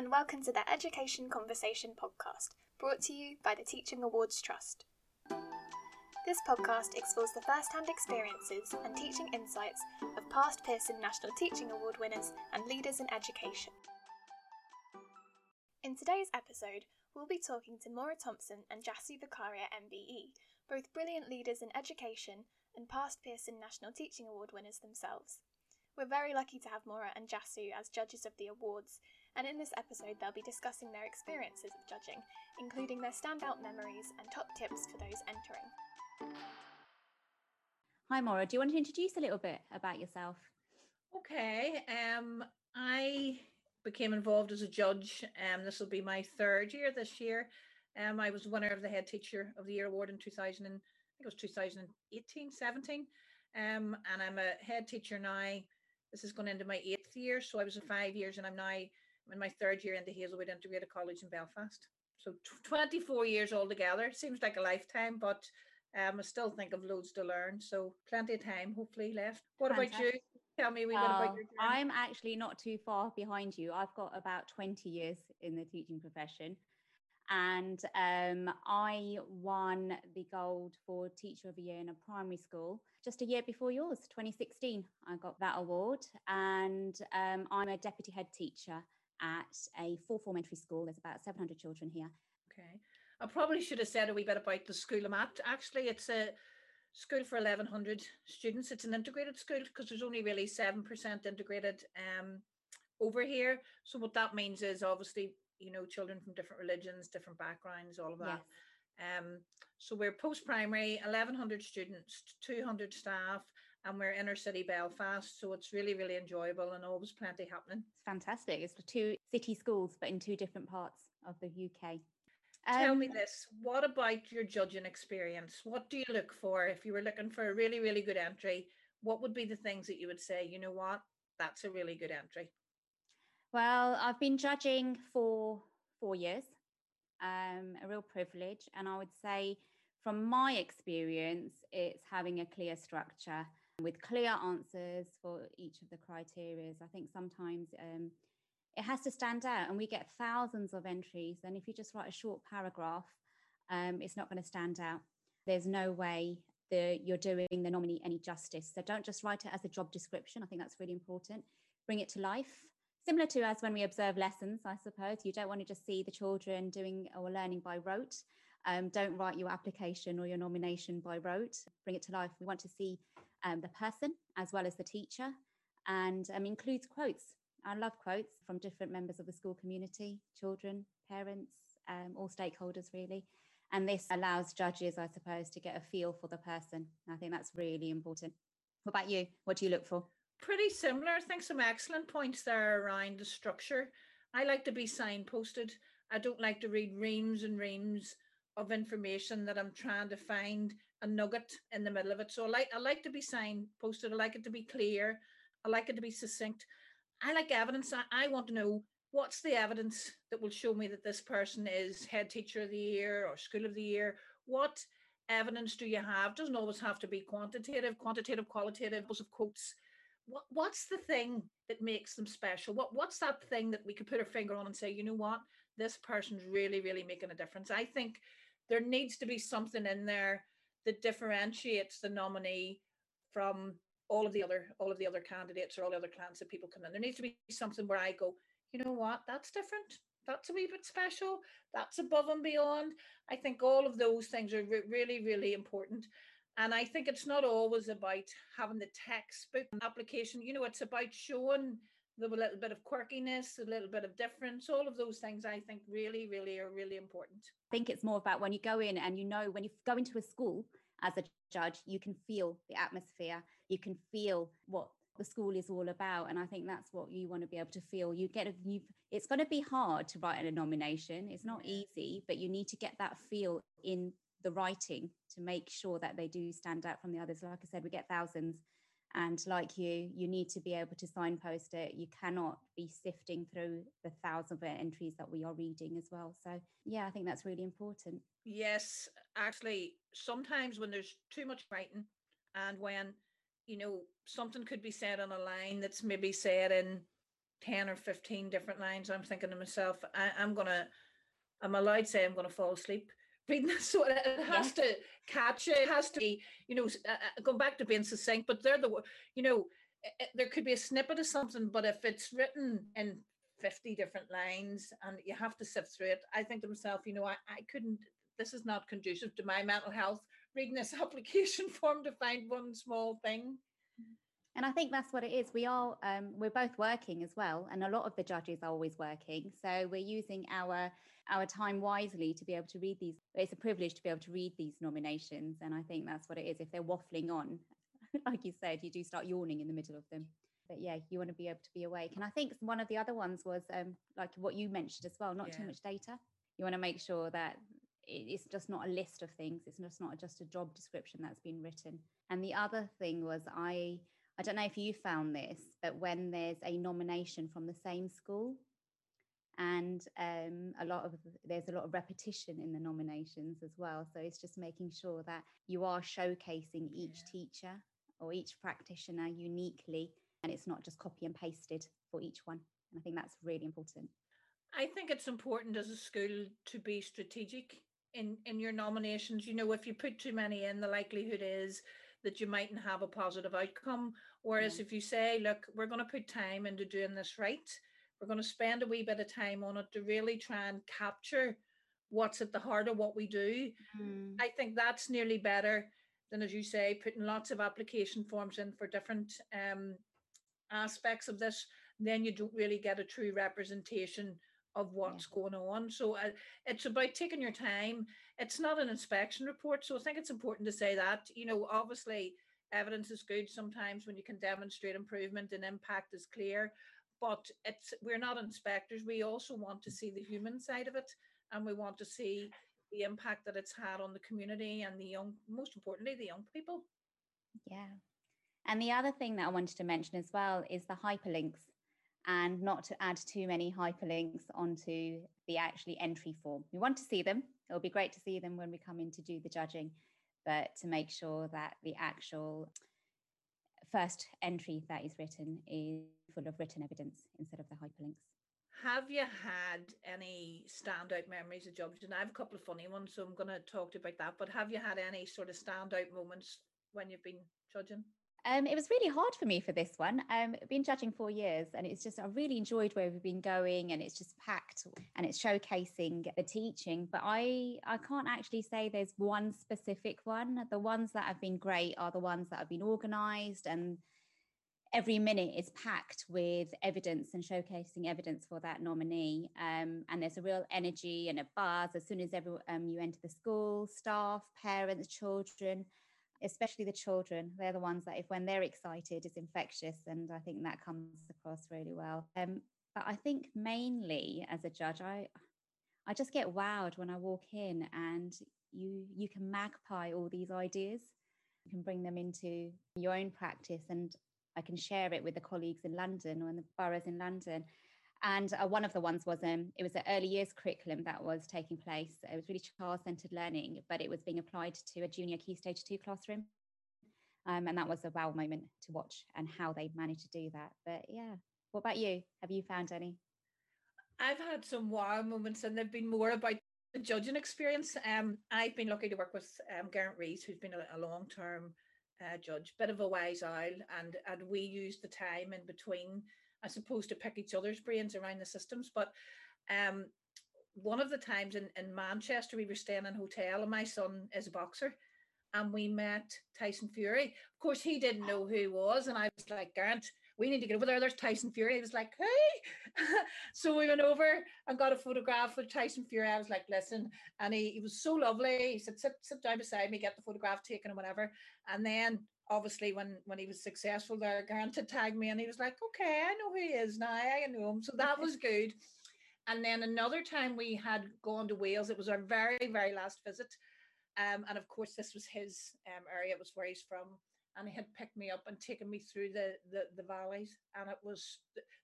and welcome to the Education Conversation podcast, brought to you by the Teaching Awards Trust. This podcast explores the first hand experiences and teaching insights of past Pearson National Teaching Award winners and leaders in education. In today's episode, we'll be talking to Maire Thompson and Jashu Vekaria MBE, both brilliant leaders in education and past Pearson National Teaching Award winners themselves. We're very lucky to have Maire and Jashu as judges of the awards, and in this episode, they'll be discussing their experiences of judging, including their standout memories and top tips for those entering. Hi, Maire. Do you want to introduce a little bit about yourself? Okay. Um, I became involved as a judge. Um, this will be my third year this year. Um, I was winner of the Head Teacher of the Year award in 2000, and I think it was 2018, 17. Um, and I'm a head teacher now. This is going into my eighth year. So I was in five years, and I'm now in my third year in the Hazelwood Integrated College in Belfast. So 24 years altogether. Seems like a lifetime, but um, I still think of loads to learn. So plenty of time, hopefully, left. What Fantastic. about you? Tell me a wee bit about your journey. I'm actually not too far behind you. I've got about 20 years in the teaching profession. And um, I won the gold for Teacher of the Year in a primary school just a year before yours, 2016. I got that award. And um, I'm a deputy head teacher at a fourth form entry school. There's about 700 children here. Okay. I probably should have said a wee bit about the school I'm at. Actually, it's a school for 1100 students. It's an integrated school because there's only really 7% integrated um, over here. So what that means is obviously, you know, children from different religions, different backgrounds, all of that. Yes. Um, so we're post-primary, 1100 students, 200 staff, and we're inner city Belfast. So it's really, really enjoyable and always plenty happening. It's fantastic. It's two city schools, but in two different parts of the UK. Tell um, me this what about your judging experience? What do you look for if you were looking for a really, really good entry? What would be the things that you would say, you know what, that's a really good entry? Well, I've been judging for four years, um, a real privilege. And I would say, from my experience, it's having a clear structure with clear answers for each of the criteria. I think sometimes um, it has to stand out, and we get thousands of entries. And if you just write a short paragraph, um, it's not going to stand out. There's no way that you're doing the nominee any justice. So don't just write it as a job description. I think that's really important. Bring it to life. Similar to as when we observe lessons, I suppose. You don't want to just see the children doing or learning by rote. Um, don't write your application or your nomination by rote. Bring it to life. We want to see um, the person as well as the teacher and um, includes quotes. I love quotes from different members of the school community, children, parents, um, all stakeholders, really. And this allows judges, I suppose, to get a feel for the person. I think that's really important. What about you? What do you look for? Pretty similar. I think some excellent points there around the structure. I like to be signposted. I don't like to read reams and reams of information that I'm trying to find a nugget in the middle of it. So I like I like to be signposted. I like it to be clear. I like it to be succinct. I like evidence. I, I want to know what's the evidence that will show me that this person is head teacher of the year or school of the year. What evidence do you have? Doesn't always have to be quantitative, quantitative, qualitative, of quotes. What what's the thing that makes them special? What what's that thing that we could put our finger on and say, you know what, this person's really, really making a difference. I think there needs to be something in there that differentiates the nominee from all of the other all of the other candidates or all the other clans that people come in. There needs to be something where I go, you know what, that's different. That's a wee bit special. That's above and beyond. I think all of those things are re- really, really important. And I think it's not always about having the textbook application. You know, it's about showing the little bit of quirkiness, a little bit of difference, all of those things I think really, really are really important. I think it's more about when you go in and you know when you go into a school as a judge, you can feel the atmosphere, you can feel what the school is all about and i think that's what you want to be able to feel. You get a you it's going to be hard to write a nomination it's not easy but you need to get that feel in the writing to make sure that they do stand out from the others. Like i said we get thousands and like you you need to be able to signpost it. You cannot be sifting through the thousands of entries that we are reading as well. So yeah i think that's really important. Yes actually sometimes when there's too much writing and when you know something could be said on a line that's maybe said in 10 or 15 different lines, I'm thinking to myself, I, am gonna, I'm allowed to say I'm gonna fall asleep reading this. So it, it has yeah. to catch it. It has to be, you know, uh, uh, going back to being succinct, but they're the, you know, it, there could be a snippet of something, but if it's written in 50 different lines and you have to sift through it, I think to myself, you know, I, I couldn't, this is not conducive to my mental health reading this application form to find one small thing. And I think that's what it is. We are, um, we're both working as well, and a lot of the judges are always working. So we're using our our time wisely to be able to read these. It's a privilege to be able to read these nominations, and I think that's what it is. If they're waffling on, like you said, you do start yawning in the middle of them. But yeah, you want to be able to be awake. And I think one of the other ones was um, like what you mentioned as well, not yeah. too much data. You want to make sure that it's just not a list of things. It's just not just a job description that's been written. And the other thing was I I don't know if you found this, but when there's a nomination from the same school, and um, a lot of there's a lot of repetition in the nominations as well. So it's just making sure that you are showcasing each yeah. teacher or each practitioner uniquely, and it's not just copy and pasted for each one. And I think that's really important. I think it's important as a school to be strategic in in your nominations. You know, if you put too many in, the likelihood is that you mightn't have a positive outcome. Whereas if you say, look, we're going to put time into doing this right, we're going to spend a wee bit of time on it to really try and capture what's at the heart of what we do. Mm. I think that's nearly better than, as you say, putting lots of application forms in for different um, aspects of this. Then you don't really get a true representation of what's yeah. going on. So uh, it's about taking your time. It's not an inspection report. So I think it's important to say that, you know, obviously evidence is good sometimes when you can demonstrate improvement and impact is clear, but it's we're not inspectors. We also want to see the human side of it and we want to see the impact that it's had on the community and the young, most importantly, the young people. Yeah. And the other thing that I wanted to mention as well is the hyperlinks and not to add too many hyperlinks onto the actually entry form. We want to see them. It'll be great to see them when we come in to do the judging, but to make sure that the actual first entry that is written is full of written evidence instead of the hyperlinks. Have you had any standout memories of judging? I have a couple of funny ones, so I'm going to talk to you about that. But have you had any sort of standout moments when you've been judging? Um, it was really hard for me for this one. Um, I've been judging four years, and it's just I really enjoyed where we've been going, and it's just packed and it's showcasing the teaching. But I I can't actually say there's one specific one. The ones that have been great are the ones that have been organised, and every minute is packed with evidence and showcasing evidence for that nominee. Um, and there's a real energy and a buzz as soon as every, um, you enter the school, staff, parents, children especially the children they're the ones that if when they're excited it's infectious and i think that comes across really well. Um, but i think mainly as a judge i i just get wowed when i walk in and you you can magpie all these ideas. You can bring them into your own practice and i can share it with the colleagues in london or in the boroughs in london and uh, one of the ones was um, it was an early years curriculum that was taking place. It was really child centered learning, but it was being applied to a junior key stage two classroom. Um, and that was a wow moment to watch and how they managed to do that. But yeah, what about you? Have you found any? I've had some wow moments, and they've been more about the judging experience. Um, I've been lucky to work with um, Geraint Rees, who's been a, a long term uh, judge, bit of a wise owl, and and we used the time in between as opposed to pick each other's brains around the systems. But um, one of the times in, in Manchester, we were staying in a hotel, and my son is a boxer, and we met Tyson Fury. Of course, he didn't know who he was, and I was like, Geraint, we need to get over there. There's Tyson Fury. He was like, hey. so we went over and got a photograph with Tyson Fury. I was like, listen. And he, he was so lovely. He said, sit, sit down beside me, get the photograph taken and whatever. And then obviously when when he was successful there, Geraint to tag me and he was like, okay, I know who he is now. I know him. So that was good. And then another time we had gone to Wales. It was our very, very last visit. Um, and of course, this was his um, area. It was where he's from. And he had picked me up and taken me through the, the, the valleys. And it was,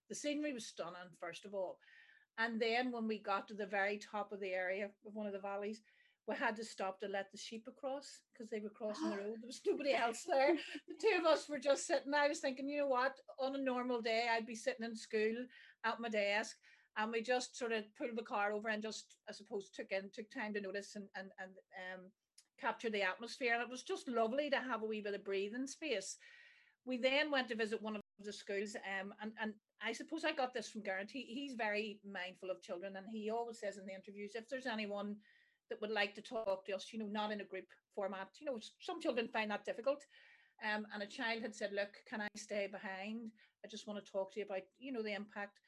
the scenery was stunning, first of all. And then when we got to the very top of the area of one of the valleys, we had to stop to let the sheep across because they were crossing the road. There was nobody else there. The two of us were just sitting. I was thinking, you know what? On a normal day, I'd be sitting in school at my desk, and we just sort of pulled the car over and just, I suppose, took in took time to notice and and and um, capture the atmosphere. And it was just lovely to have a wee bit of breathing space. We then went to visit one of the schools, um, and and I suppose I got this from Geraint. He, he's very mindful of children, and he always says in the interviews, if there's anyone that would like to talk to us, you know, not in a group format. You know, some children find that difficult. Um, and a child had said, Look, can I stay behind? I just want to talk to you about, you know, the impact.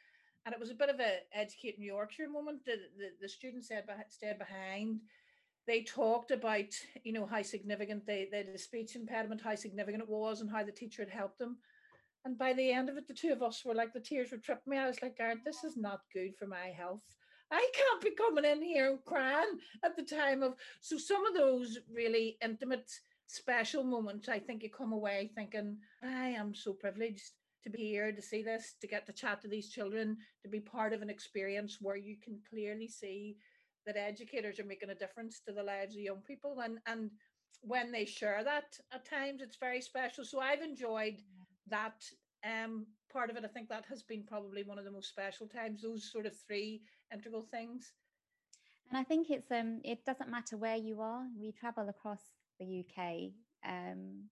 And it was a bit of a Educating Yorkshire moment. The, the, the students said, stayed behind. They talked about, you know, how significant they, a speech impediment, how significant it was, and how the teacher had helped them. And by the end of it, the two of us were like, the tears were tripping me. I was like, Geraint, this is not good for my health. I can't be coming in here and crying at the time of. So some of those really intimate, special moments, I think you come away thinking, I am so privileged to be here to see this, to get to chat to these children, to be part of an experience where you can clearly see that educators are making a difference to the lives of young people. And and when they share that at times, it's very special. So I've enjoyed that um part of it. I think that has been probably one of the most special times, those sort of three integral things. And I think it's um it doesn't matter where you are. We travel across the UK, um,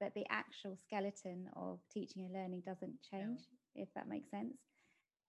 but the actual skeleton of teaching and learning doesn't change, if that makes sense.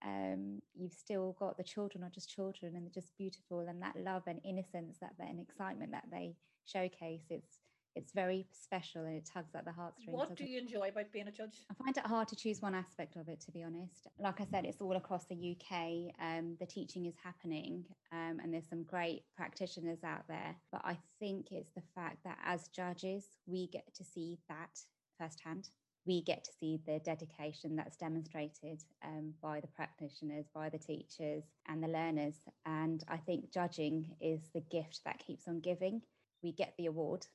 Um, you've still got the children are just children and they're just beautiful and that love and innocence that and excitement that they showcase it's it's very special and it tugs at the heartstrings. What do you enjoy about being a judge? I find it hard to choose one aspect of it, to be honest. Like I said, it's all across the UK. Um, the teaching is happening, um, and there's some great practitioners out there. But I think it's the fact that as judges, we get to see that firsthand. We get to see the dedication that's demonstrated um, by the practitioners, by the teachers, and the learners. And I think judging is the gift that keeps on giving. We get the award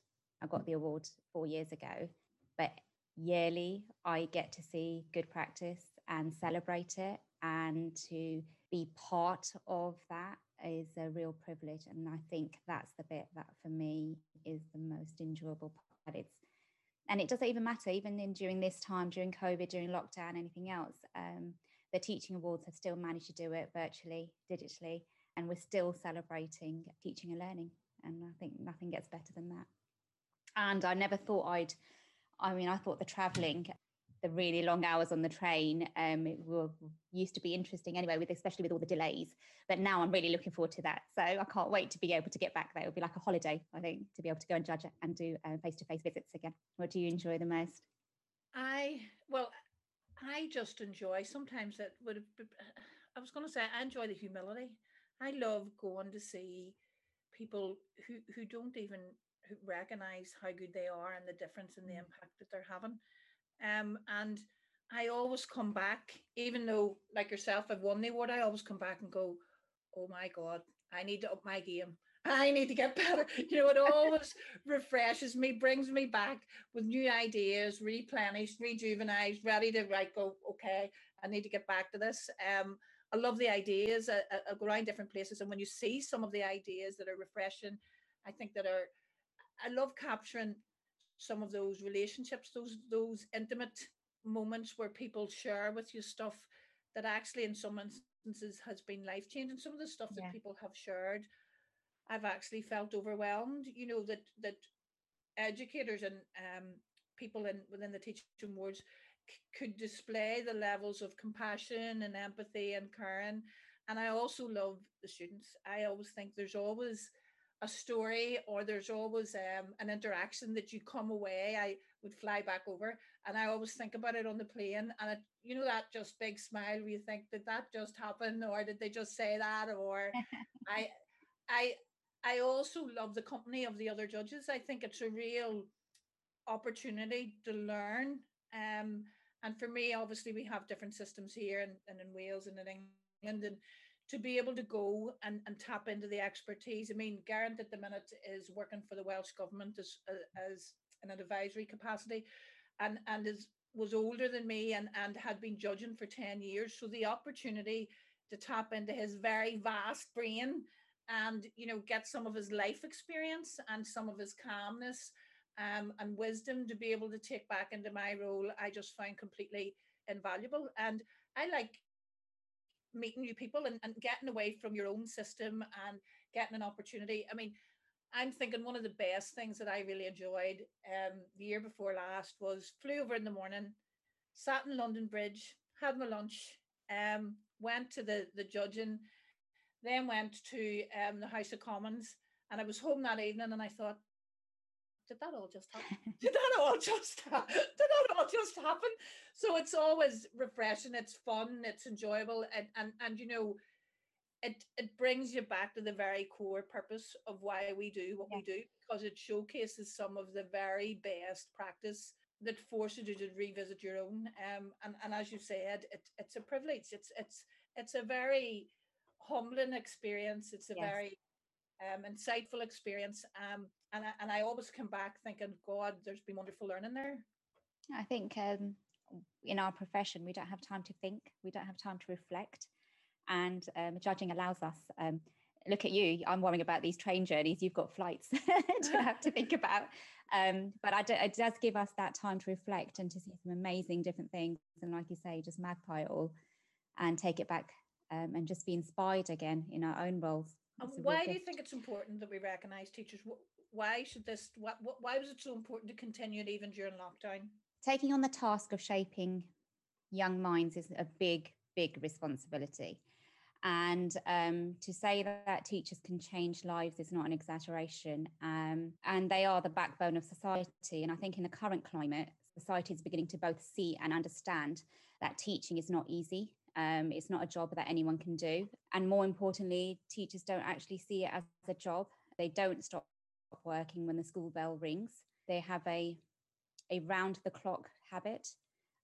I got the award four years ago, but yearly I get to see good practice and celebrate it. And to be part of that is a real privilege. And I think that's the bit that for me is the most enjoyable part. It's and it doesn't even matter even in during this time during covid during lockdown anything else um, the teaching awards have still managed to do it virtually digitally and we're still celebrating teaching and learning. And I think nothing gets better than that and I never thought I'd. I mean, I thought the travelling, the really long hours on the train, um, it will, used to be interesting anyway, with especially with all the delays. But now I'm really looking forward to that. So I can't wait to be able to get back there. It'll be like a holiday, I think, to be able to go and judge and do face to face visits again. What do you enjoy the most? I well, I just enjoy. Sometimes that would have. Been, I was going to say I enjoy the humility. I love going to see people who who don't even who recognize how good they are and the difference in the mm. impact that they're having. Um, and I always come back, even though, like yourself, I've won the award. I always come back and go, "Oh my god, I need to up my game. I need to get better." You know, it always refreshes me, brings me back with new ideas, replenished, rejuvenized, ready to right go. Okay, I need to get back to this. Um, I love the ideas. I, I, I go around different places, and when you see some of the ideas that are refreshing, I think that are I love capturing some of those relationships, those those intimate moments where people share with you stuff that actually in some instances has been life changing. Some of the stuff that people have shared, I've actually felt overwhelmed. You know that that educators and um, people in within the teaching awards c- could display the levels of compassion and empathy and caring. And I also love the students. I always think there's always a story or there's always um, an interaction that you come away i would fly back over and i always think about it on the plane and it, you know that just big smile where you think did that just happen or did they just say that? Or i i i also love the company of the other judges. I think it's a real opportunity to learn um and for me obviously we have different systems here and, and in wales and in england and to be able to go and, and tap into the expertise. I mean, Geraint at the minute is working for the Welsh government as uh, as in an advisory capacity, and and is was older than me and and had been judging for ten years. So the opportunity to tap into his very vast brain and you know get some of his life experience and some of his calmness um, and wisdom to be able to take back into my role i just find completely invaluable and i like meeting new people and, and getting away from your own system and getting an opportunity. I mean i'm thinking one of the best things that i really enjoyed um, the year before last was flew over in the morning sat in london bridge had my lunch um, went to the the judging then went to um, the House of Commons, and I was home that evening, and I thought, did that all just happen? did that all just ha- did that all just happen? So it's always refreshing. It's fun. It's enjoyable, and and and you know, it it brings you back to the very core purpose of why we do what yeah. we do because it showcases some of the very best practice that forces you to revisit your own. Um, and and as you said, it it's a privilege. It's it's it's a very humbling experience. It's a yes. very um, insightful experience. Um, and, I, and I always come back thinking, God, there's been wonderful learning there. I think um, in our profession, we don't have time to think, we don't have time to reflect. And um, judging allows us. Um, look at you, I'm worrying about these train journeys. You've got flights to have to think about. Um, but do, it does give us that time to reflect and to see some amazing different things. And like you say, just magpie it all and take it back um, and just be inspired again in our own roles. Why do you think it's important that we recognise teachers? Why should this? What, why was it so important to continue it even during lockdown? Taking on the task of shaping young minds is a big, big responsibility. And um, to say that, that, teachers can change lives is not an exaggeration. Um, and they are the backbone of society. And I think in the current climate, society is beginning to both see and understand that teaching is not easy. Um, it's not a job that anyone can do. And more importantly, teachers don't actually see it as a job. They don't stop working when the school bell rings. They have a, a round the clock habit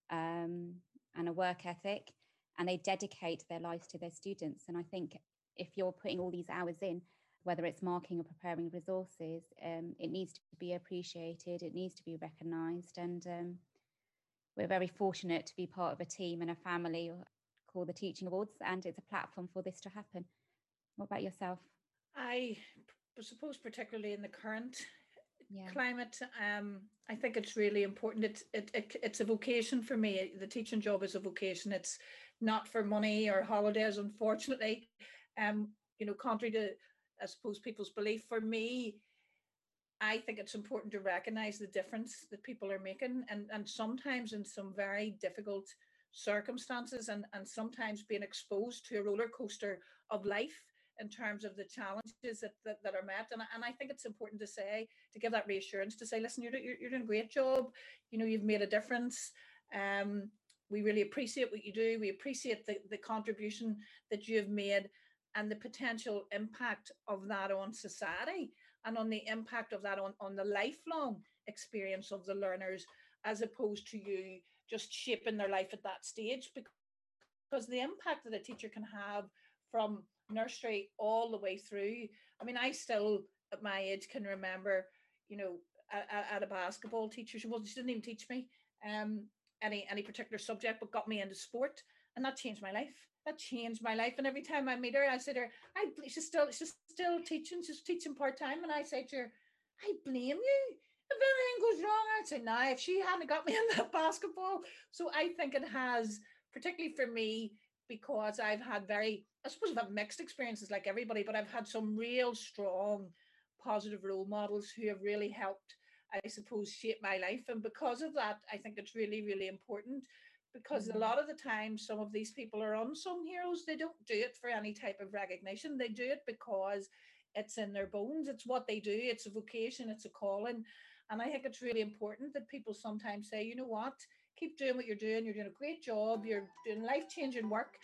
um, and a work ethic, and they dedicate their lives to their students. And I think if you're putting all these hours in, whether it's marking or preparing resources, um, it needs to be appreciated, it needs to be recognised. And um, we're very fortunate to be part of a team and a family called the Teaching Awards, and it's a platform for this to happen. What about yourself? I suppose, particularly in the current yeah. climate, um, I think it's really important. It's it, it, it's a vocation for me. The teaching job is a vocation. It's not for money or holidays, unfortunately. Um, you know, contrary to I suppose people's belief, for me, I think it's important to recognize the difference that people are making, and and sometimes in some very difficult circumstances and, and sometimes being exposed to a roller coaster of life in terms of the challenges that, that, that are met. And, and I think it's important to say, to give that reassurance, to say, listen, you're, you're, you're doing a great job. You know, you've made a difference. Um, we really appreciate what you do. We appreciate the, the contribution that you have made and the potential impact of that on society and on the impact of that on, on the lifelong experience of the learners, as opposed to you just shaping their life at that stage because the impact that a teacher can have from nursery all the way through. I mean, I still at my age can remember, you know, at, a basketball teacher, she wasn't, she didn't even teach me um any any particular subject, but got me into sport, and that changed my life. That changed my life. And every time I meet her, I say to her, "I she's still she's still teaching. She's teaching part time." And I say to her, "I blame you if anything goes wrong, I'd say, nah, if she hadn't got me in that basketball. So I think it has, particularly for me, because I've had very, I suppose I've had mixed experiences like everybody, but I've had some real strong positive role models who have really helped, I suppose, shape my life. And because of that, I think it's really, really important because mm-hmm. a lot of the time some of these people are unsung heroes. They don't do it for any type of recognition. They do it because it's in their bones. It's what they do. It's a vocation. It's a calling. And I think it's really important that people sometimes say, you know what, keep doing what you're doing. You're doing a great job. You're doing life changing work.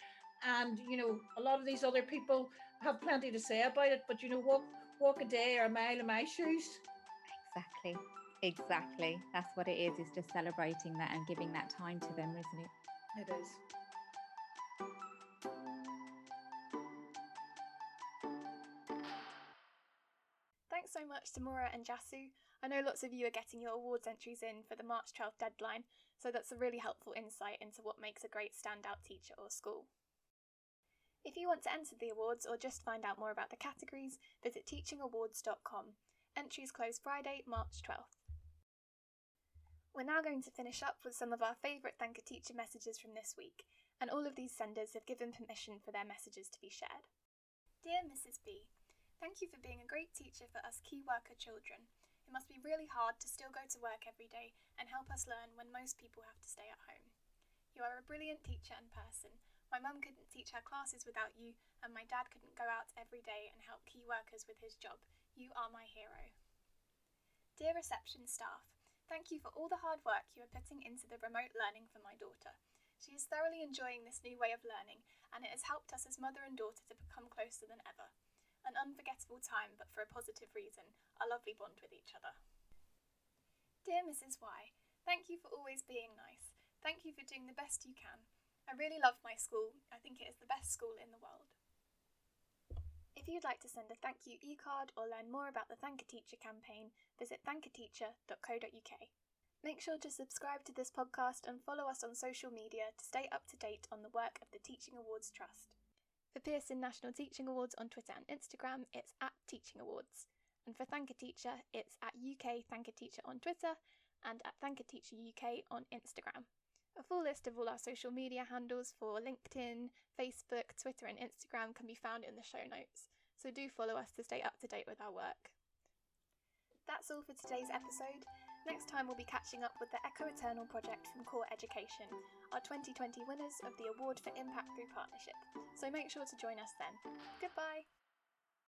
And, you know, a lot of these other people have plenty to say about it, but, you know, walk, walk a day or a mile in my shoes. Exactly. Exactly. That's what it is, is just celebrating that and giving that time to them, isn't it? It is. Thanks so much to Maire and Jashu. I know lots of you are getting your awards entries in for the March 12th deadline, so that's a really helpful insight into what makes a great standout teacher or school. If you want to enter the awards or just find out more about the categories, visit teachingawards.com. Entries close Friday, March 12th. We're now going to finish up with some of our favourite Thank a Teacher messages from this week, and all of these senders have given permission for their messages to be shared. Dear Mrs. B, thank you for being a great teacher for us key worker children. It must be really hard to still go to work every day and help us learn when most people have to stay at home. You are a brilliant teacher and person, my mum couldn't teach her classes without you, and my dad couldn't go out every day and help key workers with his job. You are my hero. Dear reception staff, thank you for all the hard work you are putting into the remote learning for my daughter. She is thoroughly enjoying this new way of learning, and it has helped us as mother and daughter to become closer than ever. An unforgettable time, but for a positive reason, a lovely bond with each other. Dear Mrs. Y, thank you for always being nice. Thank you for doing the best you can. I really love my school. I think it is the best school in the world. If you'd like to send a thank you e-card or learn more about the Thank a Teacher campaign, visit thankateacher.co.uk. Make sure to subscribe to this podcast and follow us on social media to stay up to date on the work of the Teaching Awards Trust. For Pearson National Teaching Awards on Twitter and Instagram, it's at Teaching Awards. And for Thank a Teacher, it's at UK Thank a Teacher on Twitter and at Thank a Teacher UK on Instagram. A full list of all our social media handles for LinkedIn, Facebook, Twitter, and Instagram can be found in the show notes, so do follow us to stay up to date with our work. That's all for today's episode. Next time, we'll be catching up with the Echo Eternal project from Core Education, our 2020 winners of the Award for Impact Through Partnership, so make sure to join us then. Goodbye!